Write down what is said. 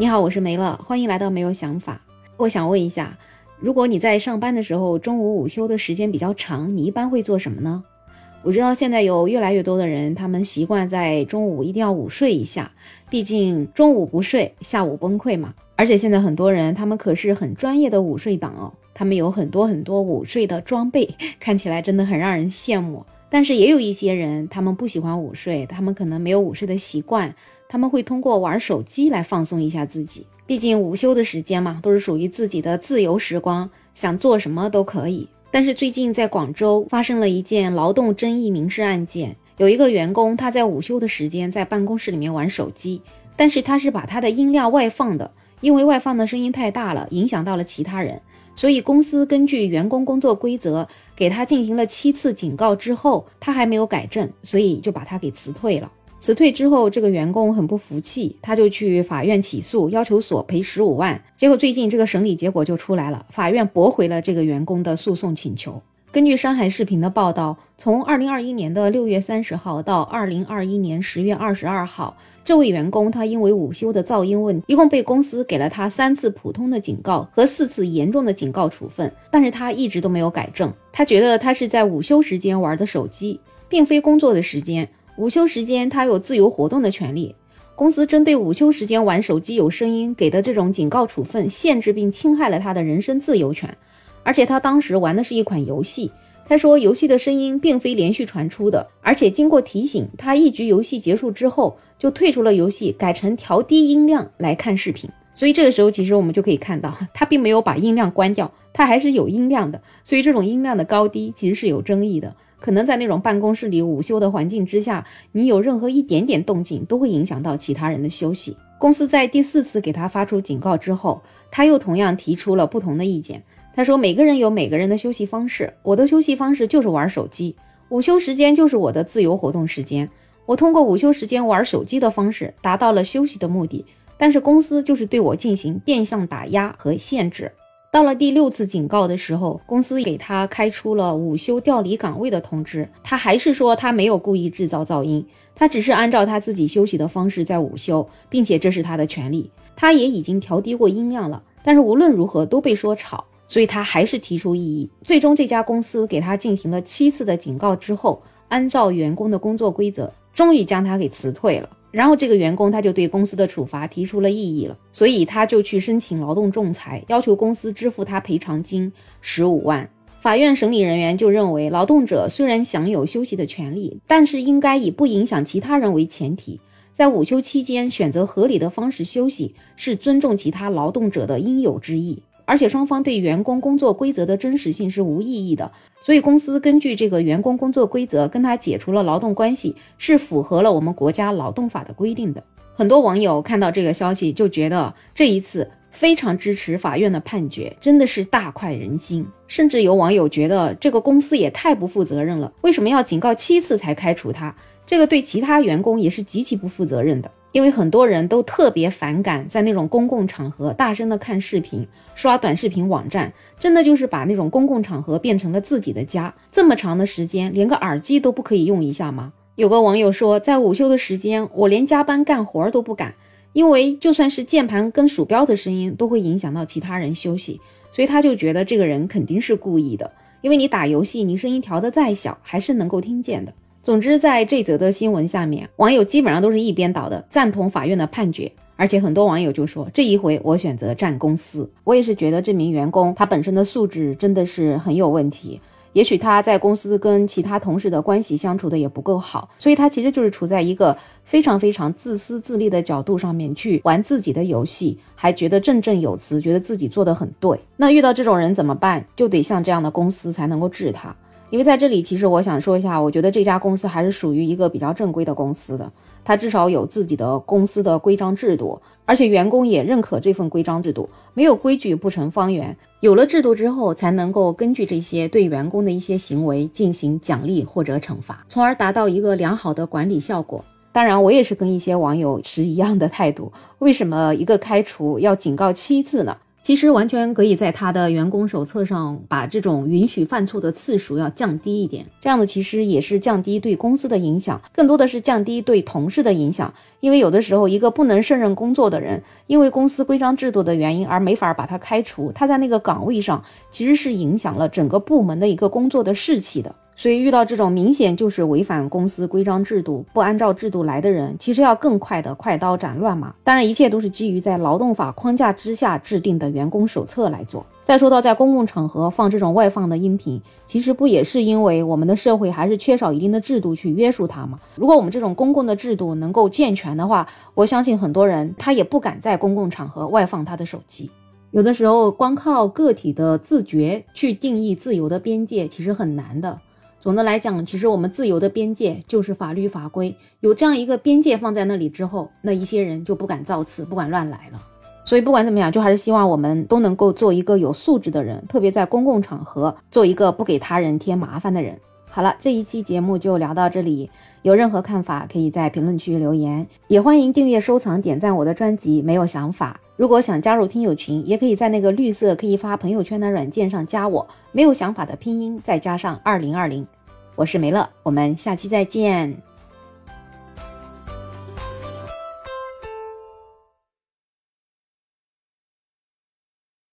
你好，我是梅乐，欢迎来到没有想法。我想问一下，如果你在上班的时候，中午午休的时间比较长，你一般会做什么呢？我知道现在有越来越多的人，他们习惯在中午一定要午睡一下，毕竟中午不睡，下午崩溃嘛。而且现在很多人，他们可是很专业的午睡党哦，他们有很多很多午睡的装备，看起来真的很让人羡慕。但是也有一些人，他们不喜欢午睡，他们可能没有午睡的习惯，他们会通过玩手机来放松一下自己。毕竟午休的时间嘛，都是属于自己的自由时光，想做什么都可以。但是最近在广州发生了一件劳动争议民事案件，有一个员工他在午休的时间在办公室里面玩手机，但是他是把他的音量外放的，因为外放的声音太大了，影响到了其他人。所以公司根据员工工作规则给他进行了七次警告之后，他还没有改正，所以就把他给辞退了。辞退之后，这个员工很不服气，他就去法院起诉，要求索赔十五万。结果最近这个审理结果就出来了，法院驳回了这个员工的诉讼请求。根据山海视频的报道，从二零二一年的六月三十号到二零二一年十月二十二号，这位员工他因为午休的噪音问题，一共被公司给了他三次普通的警告和四次严重的警告处分，但是他一直都没有改正。他觉得他是在午休时间玩的手机，并非工作的时间。午休时间他有自由活动的权利。公司针对午休时间玩手机有声音给的这种警告处分，限制并侵害了他的人身自由权。而且他当时玩的是一款游戏，他说游戏的声音并非连续传出的，而且经过提醒，他一局游戏结束之后就退出了游戏，改成调低音量来看视频。所以这个时候其实我们就可以看到，他并没有把音量关掉，他还是有音量的。所以这种音量的高低其实是有争议的，可能在那种办公室里午休的环境之下，你有任何一点点动静都会影响到其他人的休息。公司在第四次给他发出警告之后，他又同样提出了不同的意见。他说：“每个人有每个人的休息方式，我的休息方式就是玩手机。午休时间就是我的自由活动时间。我通过午休时间玩手机的方式达到了休息的目的，但是公司就是对我进行变相打压和限制。到了第六次警告的时候，公司给他开出了午休调离岗位的通知。他还是说他没有故意制造噪音，他只是按照他自己休息的方式在午休，并且这是他的权利。他也已经调低过音量了，但是无论如何都被说吵。”所以他还是提出异议，最终这家公司给他进行了七次的警告之后，按照员工的工作规则，终于将他给辞退了。然后这个员工他就对公司的处罚提出了异议了，所以他就去申请劳动仲裁，要求公司支付他赔偿金十五万。法院审理人员就认为，劳动者虽然享有休息的权利，但是应该以不影响其他人为前提，在午休期间选择合理的方式休息，是尊重其他劳动者的应有之义。而且双方对员工工作规则的真实性是无异议的，所以公司根据这个员工工作规则跟他解除了劳动关系，是符合了我们国家劳动法的规定的。很多网友看到这个消息就觉得这一次非常支持法院的判决，真的是大快人心。甚至有网友觉得这个公司也太不负责任了，为什么要警告七次才开除他？这个对其他员工也是极其不负责任的。因为很多人都特别反感在那种公共场合大声的看视频、刷短视频网站，真的就是把那种公共场合变成了自己的家。这么长的时间，连个耳机都不可以用一下吗？有个网友说，在午休的时间，我连加班干活都不敢，因为就算是键盘跟鼠标的声音都会影响到其他人休息，所以他就觉得这个人肯定是故意的。因为你打游戏，你声音调得再小，还是能够听见的。总之，在这则的新闻下面，网友基本上都是一边倒的，赞同法院的判决。而且很多网友就说，这一回我选择站公司。我也是觉得这名员工他本身的素质真的是很有问题。也许他在公司跟其他同事的关系相处的也不够好，所以他其实就是处在一个非常非常自私自利的角度上面去玩自己的游戏，还觉得振振有词，觉得自己做的很对。那遇到这种人怎么办？就得像这样的公司才能够治他。因为在这里，其实我想说一下，我觉得这家公司还是属于一个比较正规的公司的，它至少有自己的公司的规章制度，而且员工也认可这份规章制度。没有规矩不成方圆，有了制度之后，才能够根据这些对员工的一些行为进行奖励或者惩罚，从而达到一个良好的管理效果。当然，我也是跟一些网友持一样的态度，为什么一个开除要警告七次呢？其实完全可以在他的员工手册上把这种允许犯错的次数要降低一点，这样的其实也是降低对公司的影响，更多的是降低对同事的影响。因为有的时候一个不能胜任工作的人，因为公司规章制度的原因而没法把他开除，他在那个岗位上其实是影响了整个部门的一个工作的士气的。所以遇到这种明显就是违反公司规章制度、不按照制度来的人，其实要更快的快刀斩乱麻。当然，一切都是基于在劳动法框架之下制定的员工手册来做。再说到在公共场合放这种外放的音频，其实不也是因为我们的社会还是缺少一定的制度去约束它吗？如果我们这种公共的制度能够健全的话，我相信很多人他也不敢在公共场合外放他的手机。有的时候，光靠个体的自觉去定义自由的边界，其实很难的。总的来讲，其实我们自由的边界就是法律法规。有这样一个边界放在那里之后，那一些人就不敢造次，不敢乱来了。所以不管怎么样，就还是希望我们都能够做一个有素质的人，特别在公共场合做一个不给他人添麻烦的人。好了，这一期节目就聊到这里。有任何看法，可以在评论区留言，也欢迎订阅、收藏、点赞我的专辑。没有想法，如果想加入听友群，也可以在那个绿色可以发朋友圈的软件上加我。没有想法的拼音再加上二零二零，我是梅乐，我们下期再见。